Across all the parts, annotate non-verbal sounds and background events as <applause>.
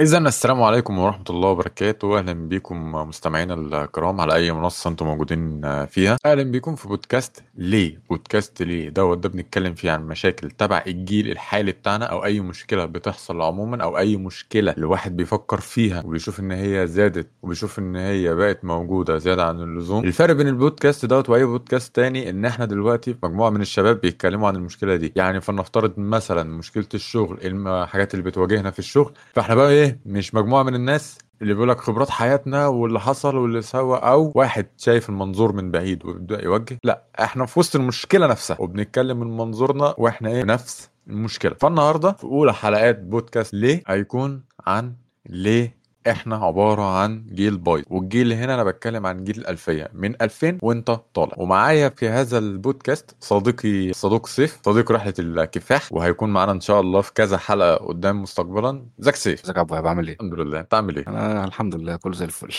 إذا السلام عليكم ورحمة الله وبركاته. أهلا بكم مستمعينا الكرام على أي منصة أنتم موجودين فيها. أهلا بكم في بودكاست ليه؟ بودكاست ليه؟ دوت ده بنتكلم فيه عن مشاكل تبع الجيل الحالي بتاعنا أو أي مشكلة بتحصل عموما أو أي مشكلة الواحد بيفكر فيها وبيشوف إن هي زادت وبيشوف إن هي بقت موجودة زيادة عن اللزوم. الفرق بين البودكاست دوت وأي بودكاست تاني إن إحنا دلوقتي مجموعة من الشباب بيتكلموا عن المشكلة دي. يعني فلنفترض مثلا مشكلة الشغل الحاجات اللي بتواجهنا في الشغل. فإحنا بقى إيه؟ مش مجموعة من الناس اللي بيقول لك خبرات حياتنا واللي حصل واللي سوى أو واحد شايف المنظور من بعيد وبيبدا يوجه؟ لا إحنا في وسط المشكلة نفسها وبنتكلم من منظورنا وإحنا إيه؟ نفس المشكلة. فالنهاردة في أولى حلقات بودكاست ليه هيكون عن ليه إحنا عبارة عن جيل بايظ والجيل هنا أنا بتكلم عن جيل الالفيه من 2000 وانت طالع. ومعايا في هذا البودكاست صديقي صديق سيف صديق رحلة الكفاح وهيكون معانا إن شاء الله في كذا حلقة قدام مستقبلا. زك سيف. ازيك يا ابو بعمل إيه؟ الحمد لله. انت عامل إيه؟ أنا الحمد لله كله زي الفل.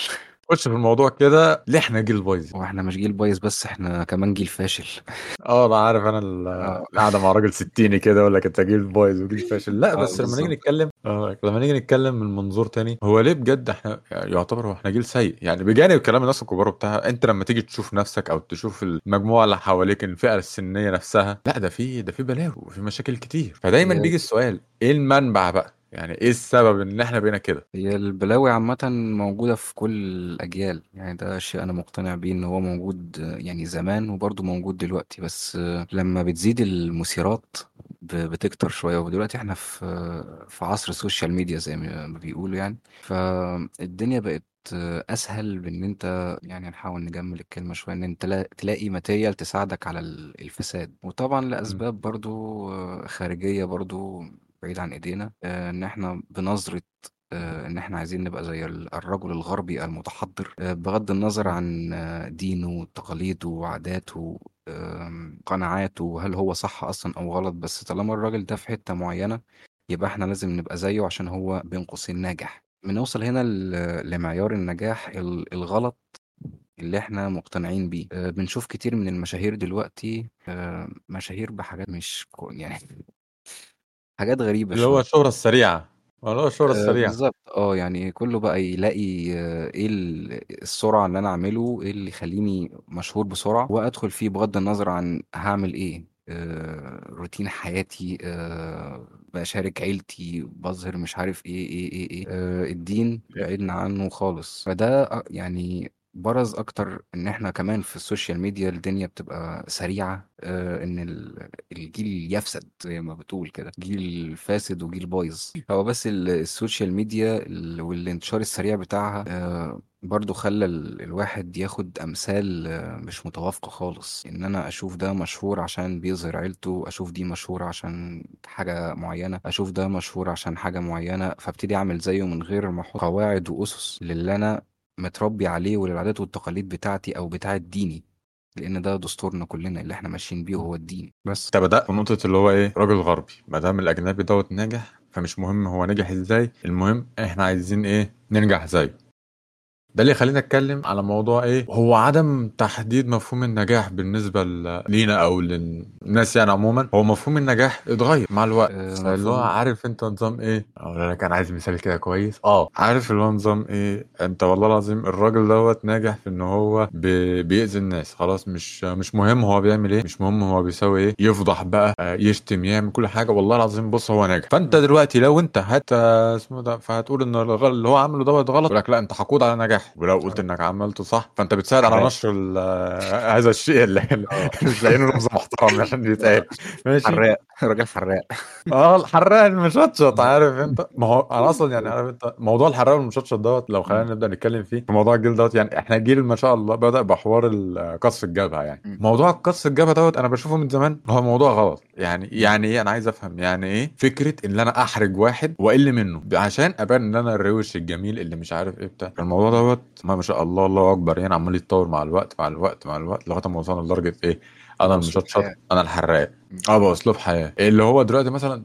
خش في الموضوع كده. ليه إحنا جيل بايظ؟ وإحنا مش جيل بايظ بس إحنا كمان جيل فاشل. آه أنا عارف أنا القعدة مع راجل ستيني كده يقول لك انت جيل بايظ وجيل <laughs> فاشل. لا آه بس لما نيجي نتكلم آه لما نيجي نتكلم من منظور تاني هو ليه بجد إحنا يعتبر هو إحنا جيل سيء؟ يعني بجانب كلام الناس الكبار بتاعها انت لما تيجي تشوف نفسك أو تشوف المجموعة اللي حواليك الفئة السنية نفسها لا ده في ده في بلاوي وفي مشاكل كتير. فدايما بيجي السؤال إيه المنبع بقى؟ يعني إيه السبب إن إحنا بقينا كده؟ هي البلاوي عامة موجودة في كل الأجيال يعني ده شيء أنا مقتنع بيه إن هو موجود يعني زمان وبرضه موجود دلوقتي. بس لما بتزيد المثيرات بتكتر شوية ودلوقتي إحنا في في عصر ال social media زي ما بيقولوا يعني فالدنيا بقت أسهل بإن أنت يعني نحاول نجمل الكلمة شوية إن أنت تلا- تلاقي material تساعدك على ال- الفساد. وطبعا مم. لأسباب برضو خارجية برضو بعيد عن إيدينا آه، إن إحنا بنظرة آه، إن إحنا عايزين نبقى زي ال- الرجل الغربي المتحضر آه، بغض النظر عن دينه وتقاليده وعاداته قناعاته هل هو صح أصلا أو غلط بس طالما الراجل ده في حتة معينة يبقى إحنا لازم نبقى زيه عشان هو بين قوسين ناجح. بنوصل هنا لمعيار النجاح ال- الغلط اللي إحنا مقتنعين بيه. بنشوف كتير من المشاهير دلوقتي مشاهير بحاجات مش يعني <laughs> حاجات غريبة اللي هو شوية. الشهرة السريعة. اللي هو الشهرة آه السريعة. بالظبط. آه يعني كله بقى يلاقي آه إيه ال- السرعة اللي أنا أعمله إيه اللي يخليني مشهور بسرعة. وأدخل فيه بغض النظر عن هعمل إيه. آه روتين حياتي آه بشارك عيلتي بظهر مش عارف إيه إيه إيه إيه آه الدين بعدنا عنه خالص. فده آه، يعني برز أكتر إن إحنا كمان في ال social media الدنيا بتبقى سريعة آه إن ال- الجيل يفسد زي ما بتقول كده جيل فاسد وجيل بايظ. هو بس ال- ال social media ال- والانتشار السريع بتاعها آه، برضو خلى ال- الواحد ياخد أمثال آه، مش متوافقة خالص. إن أنا أشوف ده مشهور عشان بيظهر عيلته أشوف دي مشهورة عشان حاجة معينة أشوف ده مشهور عشان حاجة معينة فابتدي أعمل زيه من غير ما أحط قواعد وأسس للي أنا متربي عليه وللعادات والتقاليد بتاعتي أو بتاعة ديني لأن ده دستورنا كلنا اللي إحنا ماشيين بيه وهو الدين. بس أنت بدأت في نقطة اللي هو إيه؟ راجل غربي. ما دام الأجنبي دوت ناجح فمش مهم هو نجح إزاي. المهم إحنا عايزين إيه؟ ننجح زيه. ده اللي يخلينا نتكلم على موضوع إيه؟ هو عدم تحديد مفهوم النجاح بالنسبة ل- لينا أو للناس يعني عموما هو مفهوم النجاح اتغير مع الوقت. آه، اللي هو عارف أنت نظام إيه؟ أقول لك أنا عايز مثال كده كويس. آه. عارف اللي هو نظام إيه؟ أنت والله العظيم الراجل دوت ناجح في إن هو بي... بيأذي الناس. خلاص مش مش مهم هو بيعمل إيه مش مهم هو بيسوي إيه. يفضح بقى يشتم يعمل كل حاجة. والله العظيم بص هو ناجح. فأنت دلوقتي لو أنت هت اسمه ده فهتقول إن اللي هو عامله دوت غلط يقول لك لا أنت حقود على نجاح. ولو قلت إنك عملته صح فأنت بتساعد على نشر <laughs> هذا الشيء اللي آه. <laughs> مش لاقيين لفظ محترم عشان يتقال. ماشي. حراق راجل حراق. آه الحراق المشطشط <laughs> عارف أنت؟ ما هو أنا أصلا يعني عارف أنت موضوع الحراق المشطشط دوت لو خلينا. نبدأ نتكلم فيه في موضوع الجيل دوت يعني إحنا جيل ما شاء الله بدأ بحوار قصف الجبهة يعني. موضوع قصف الجبهة دوت أنا بشوفه من زمان هو موضوع غلط. يعني. يعني إيه؟ أنا عايز أفهم. يعني إيه؟ فكرة إن أنا أحرج واحد وأقل منه عشان أبان إن أنا الروش الجميل اللي مش عارف إيه بتاع. الموضوع دوت ما ما شاء الله الله أكبر. يعني عمال يتطور مع الوقت مع الوقت مع الوقت لغاية ما وصلنا لدرجة إيه؟ أنا المشطشط. أنا الحراق. آه بأسلوب حياة. اللي هو دلوقتي مثلا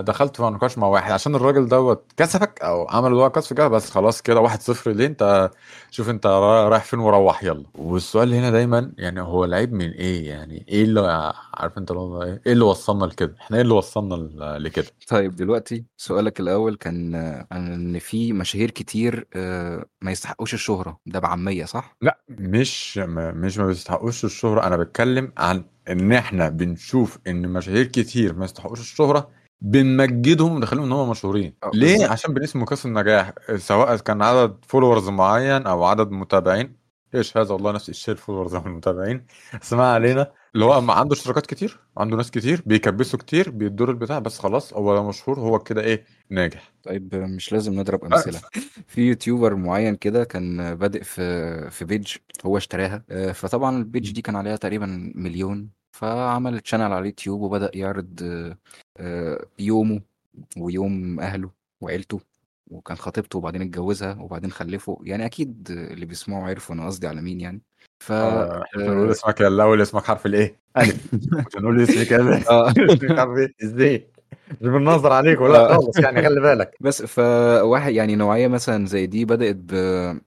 دخلت في نقاش مع واحد عشان الراجل دوت كسفك أو عمل اللي هو كسف كده بس خلاص كده واحد صفر ليه؟ أنت شوف أنت را- رايح فين وروح يلا. والسؤال هنا دايما يعني هو العيب من إيه؟ يعني إيه اللي عارف أنت اللي إيه؟ إيه اللي وصلنا لكده؟ إحنا إيه اللي وصلنا لكده؟ طيب دلوقتي سؤالك الأول كان إن في مشاهير كتير آه، ما يستحقوش الشهرة. ده بعامية صح؟ لا مش ما مش ما بيستحقوش الشهرة. أنا بتكلم عن إن إحنا بنشوف إن مشاهير كتير ما يستحقوش الشهرة بنمجدهم ونخليهم إن هم مشهورين. آه ليه؟ عشان بنقيس مقياس النجاح سواء كان عدد followers معين أو عدد متابعين. إيش هذا؟ والله نفس الشيء ال followers أو المتابعين. بس ما علينا. اللي هو اما عنده اشتراكات كتير عنده ناس كتير بيكبسوا كتير بيدور البتاع بس خلاص هو مشهور هو كده إيه ناجح. طيب مش لازم نضرب أمثلة. <laughs> في YouTuber معين كده كان بادئ في في page هو اشتراها. آه، فطبعا ال page دي كان عليها تقريبا مليون. فعمل channel على اليوتيوب وبدأ يعرض آه، آه، يومه ويوم أهله وعيلته وكان خطيبته وبعدين اتجوزها وبعدين خلفوا. يعني أكيد اللي بيسمعوا عرفوا أنا قصدي على مين يعني. ف آه، نقول آه، اسمك الأول اسمك حرف الايه؟ ألف. نقول <laughs> آه. <laughs> اسمك حرف إزاي؟ بالنظر <laughs> عليك ولا آه. خالص يعني خلي بالك. <laughs> بس فواحد يعني نوعية مثلا زي دي بدأت ب...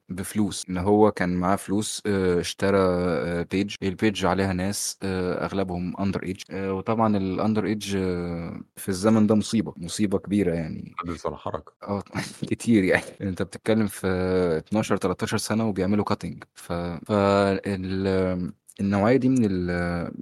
بفلوس إن هو كان معاه فلوس آه، اشترى آه، بيج البيج عليها ناس آه، أغلبهم اندر ايج وطبعا الاندر ايج في الزمن ده مصيبة مصيبة كبيرة يعني. حدث ولا حركة. <laughs> آه كتير يعني. أنت بتتكلم في 12 13 سنة وبيعملوا كاتنج ف, ف... ال... النوعية دي من.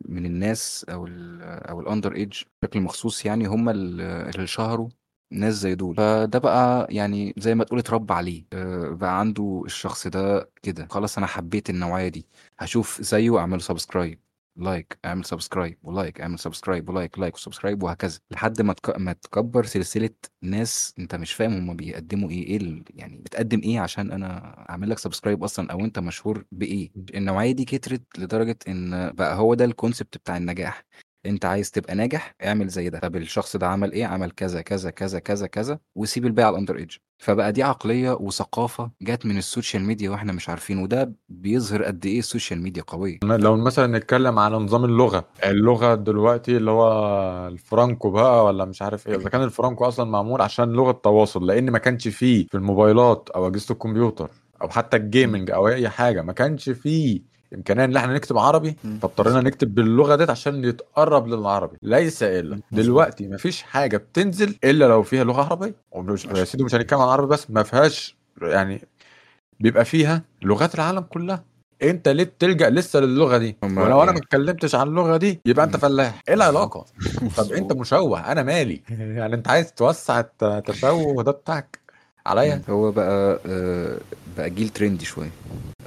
من الناس أو ال... أو ال under age بشكل مخصوص يعني هم ال- اللي شهروا ناس زي دول. فده بقى يعني زي ما تقول اتربى عليه. آه، بقى عنده الشخص ده كده. خلاص أنا حبيت النوعية دي. هشوف زيه اعمل subscribe like اعمل subscribe و like اعمل subscribe و like like و subscribe وهكذا لحد ما تك... ما تكبر سلسلة ناس انت مش فاهم هما بيقدموا إيه إيه. يعني بتقدم إيه عشان أنا اعمل لك subscribe أصلا أو أنت مشهور بإيه النوعية دي كترت لدرجة إن بقى هو ده ال concept بتاع النجاح أنت عايز تبقى ناجح اعمل زي ده. طب الشخص ده عمل إيه؟ عمل كذا كذا كذا كذا كذا وسيب الباقي على ال under age. فبقى دي عقلية وثقافة جت من ال social media وإحنا مش عارفين وده بيظهر قد إيه ال social media قوية. لو مثلا نتكلم على نظام اللغة اللغة دلوقتي اللي هو الفرانكو بقى ولا مش عارف إيه إذا كان الفرانكو أصلا معمول عشان لغة تواصل لأن ما كانش فيه في الموبايلات أو أجهزة الكمبيوتر أو حتى ال gaming أو أي حاجة ما كانش فيه امكانية إن إحنا نكتب عربي. فاضطرينا نكتب باللغة ديت عشان يتقرب للعربي. ليس إلا. دلوقتي ما فيش حاجة بتنزل إلا لو فيها لغة عربية. ومش يا سيدي مش هنتكلم عن العربي بس ما فيهاش يعني بيبقى فيها لغات العالم كلها. أنت ليه بتلجأ لسه للغة دي؟ ولو أنا يعني- ما اتكلمتش عن اللغة دي يبقى أنت. فلاح. إيه العلاقة؟ <laughs> طب أنت. مشوه أنا مالي. <laughs> يعني أنت عايز توسع الت- التشوه ده بتاعك؟ عليا؟ هو بقى آه، بقى جيل trendy شوية.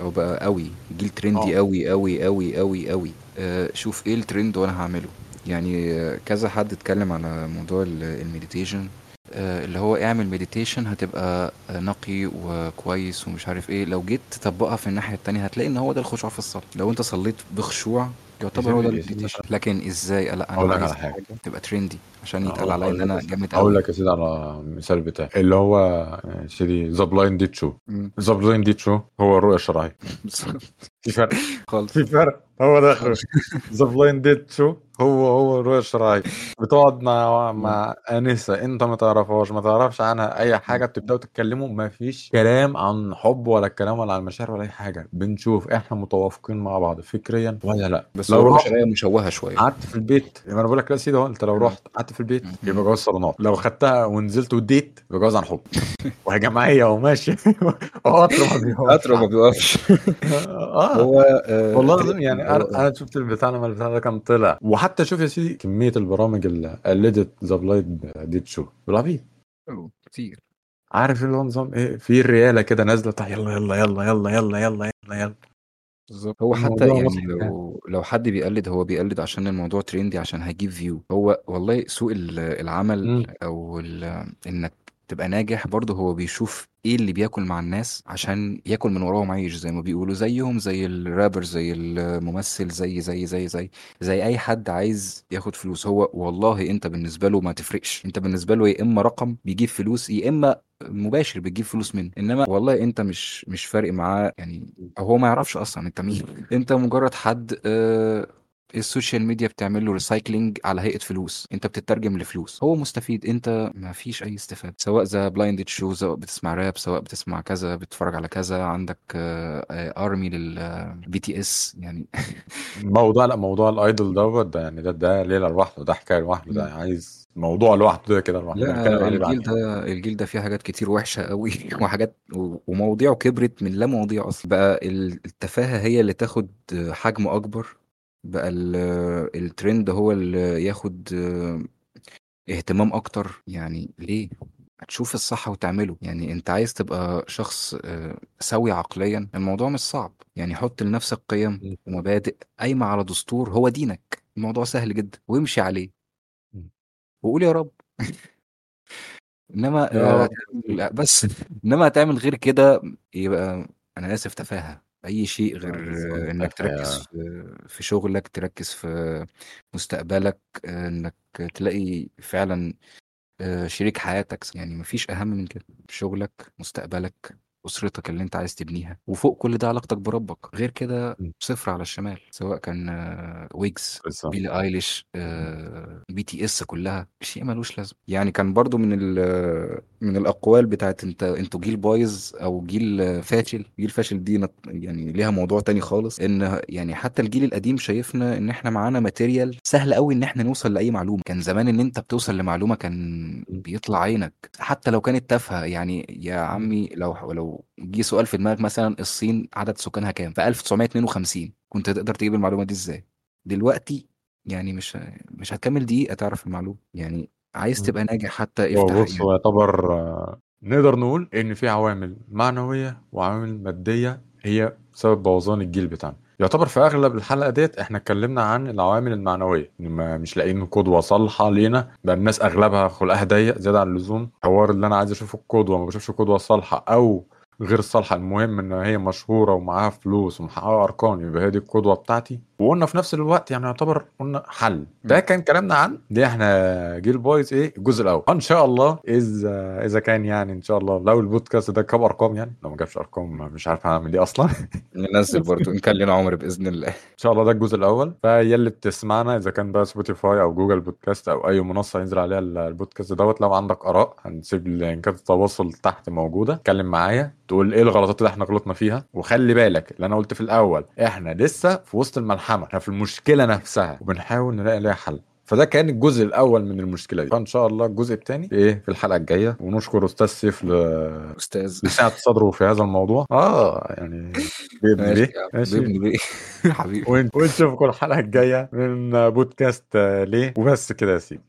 أو بقى قوي جيل trendy آه. قوي قوي قوي قوي قوي. آه، شوف إيه الترند وأنا هعمله. يعني آه، كذا حد اتكلم على موضوع ال- meditation. آه، اللي هو اعمل meditation هتبقى آه، نقي وكويس ومش عارف إيه. لو جيت تطبقها في الناحية التانية هتلاقي إن هو ده الخشوع في الصلاة. لو أنت صليت بخشوع يعتبر هو ده ال meditation لكن إزاي؟ لا أنا أقول لك عايز على حاجة. تبقى trendy عشان يتقال أقول عليا إن أقول أنا جامد أقول قوي لك يا سيدي على المثال بتاعي. اللي هو يا سيدي The Blind Date Show مم. The Blind Date Show هو الرؤية الشرعية. <laughs> في فرق. خالص. في فرق. هو ده The Blind Date Show هو هو الرؤيه الشرعيه بتقعد مع مع انسه أنت ما تعرفهاش. ما تعرفش عنها أي حاجة. بتبداوا تتكلموا ما فيش كلام عن حب ولا كلام ولا عن مشاعر ولا أي حاجة. بنشوف إحنا متوافقين مع بعض. فكريا. ولا لا. بس لو رحت شرعية مشوهة شوية. قعدت في البيت. ما أنا بقول لك لا سيدي هو أنت لو. رحت قعدت في البيت. يبقى جواز صالونات. لو خدتها ونزلت و date يبقى جواز عن حب. <laughs> وهي جماعية وماشي <laughs> وقطر ما بيقفش. قطر ما بيوقفش <laughs> آه. هو آه، والله العظيم يعني أنا شفت البتاع لما البتاع ده كان طلع. وحتى شوف يا سيدي كمية البرامج اللي قلدت The Blind Date Show بالعبيط كتير. عارف اللي هو نظام إيه؟ في الرياله كده نازلة بتاع يلا يلا يلا يلا يلا يلا يلا يلا بالظبط. هو حتى يعني مضحك يعني. لو لو حد بيقلد هو بيقلد عشان الموضوع trendy عشان هيجيب view هو والله سوق ال- العمل مم. أو إنك تبقى ناجح برضه هو بيشوف إيه اللي بياكل مع الناس عشان ياكل من وراهم عيش زي ما بيقولوا زيهم زي الرابر زي الممثل زي زي زي زي زي أي حد عايز ياخد فلوس. هو والله أنت بالنسبة له ما تفرقش. أنت بالنسبة له يا إما رقم بيجيب فلوس يا إما مباشر بتجيب فلوس منه. إنما والله أنت مش مش فارق معاه يعني هو ما يعرفش أصلا أنت مين. <laughs> أنت مجرد حد آه ال social media بتعمل له recycling على هيئة فلوس. انت بتترجم لفلوس. هو مستفيد. انت ما فيش أي استفادة. سواء The Blind Date Show سواء بتسمع راب سواء بتسمع كذا بتتفرج على كذا. عندك ارمي لل BTS يعني <laughs> موضوع لا موضوع الايدول دوت ده يعني ده ده ليلة لوحده. ده حكاية لوحده. ده عايز موضوع لوحده ده كده لوحده. لا الجيل ده الجيل ده فيه حاجات كتير وحشة قوي <laughs> وحاجات ومواضيعه كبرت من لا مواضيع أصلا. بقى ال- التفاهة هي اللي تاخد حجم أكبر. بقى ال- الترند هو اللي ياخد اهتمام أكتر. يعني ليه؟ هتشوف الصح وتعمله. يعني أنت عايز تبقى شخص آه، سوي عقليا الموضوع مش صعب. يعني حط لنفسك قيم. ومبادئ قايمة على دستور هو دينك. الموضوع سهل جدا. وامشي عليه. وقول يا رب. إنما يا آه، رب. بس إنما هتعمل غير كده يبقى أنا آسف تفاهة. أي شيء غير بالظبط آه، إنك تركز تفاهة في في شغلك تركز في مستقبلك آه، إنك تلاقي فعلا آه، شريك حياتك يعني مفيش أهم من كده. شغلك مستقبلك. أسرتك اللي أنت عايز تبنيها وفوق كل ده علاقتك بربك غير كده م. صفر على الشمال سواء كان آه، ويجز بالظبط بيلي آيليش آه، بي تي إس كلها شيء ملوش لازمة يعني كان برضو من ال- من الأقوال بتاعت أنت أنتوا جيل بايظ أو جيل فاشل جيل فاشل دي نط- يعني ليها موضوع تاني خالص إن يعني حتى الجيل القديم شايفنا إن إحنا معانا ماتيريال سهل قوي إن إحنا نوصل لأي معلومة كان زمان إن أنت بتوصل لمعلومة كان م. بيطلع عينك حتى لو كانت تافهة يعني يا. عمي لو لو جه سؤال في دماغك مثلا الصين عدد سكانها كام؟ في 1952 كنت تقدر تجيب المعلومة دي إزاي؟ دلوقتي يعني مش مش هتكمل دقيقة تعرف المعلومة. يعني عايز. تبقى ناجح حتى هو افتح بص هو يعتبر آه، نقدر نقول إن في عوامل معنوية وعوامل مادية هي سبب بوظان الجيل بتاعنا. يعتبر في أغلب الحلقة ديت إحنا اتكلمنا عن العوامل المعنوية. إن ما مش لاقيين قدوة صالحة لينا. بقى الناس أغلبها خلقها ضيق زيادة عن اللزوم. حوار اللي أنا عايز أشوف القدوه ما بشوفش قدوة صالحة أو غير صالحه المهم إن هي مشهورة ومعاها فلوس ومحققة أرقام يبقى هي دي القدوة بتاعتي. وقلنا في نفس الوقت يعني يعتبر قلنا حل. ده. كان كلامنا عن دي إحنا جيل بويز إيه؟ الجزء الأول. إن شاء الله إذا إذا كان يعني إن شاء الله. لو البودكاست ده جاب أرقام يعني. لو ما جابش أرقام مش عارف هعمل إيه أصلا. <laughs> ننزل برضو ان كان لنا عمر بإذن الله. إن شاء الله ده الجزء الأول. فيا اللي بتسمعنا إذا كان بقى Spotify أو Google Podcast أو أي منصة ينزل عليها ال- البودكاست دوت لو عندك آراء هنسيب links ات التواصل تحت موجودة. اتكلم معايا. تقول إيه الغلطات اللي إحنا غلطنا فيها؟ وخلي بالك اللي أنا قلت في الأول إحنا لسه في وسط الملحمة إحنا في المشكلة نفسها وبنحاول نلاقي لها حل. فده كأن الجزء الأول من المشكلة دي. فان شاء الله الجزء الثاني إيه؟ في الحلقة الجاية. ونشكر أستاذ سيف ل... أستاذ. لسعه صدره في هذا الموضوع. آه يعني بابن بيه بابن بيه حبيبي. ون- ونشوفكم الحلقة الجاية من بودكاست آه، ليه؟ وبس كده يا سيدي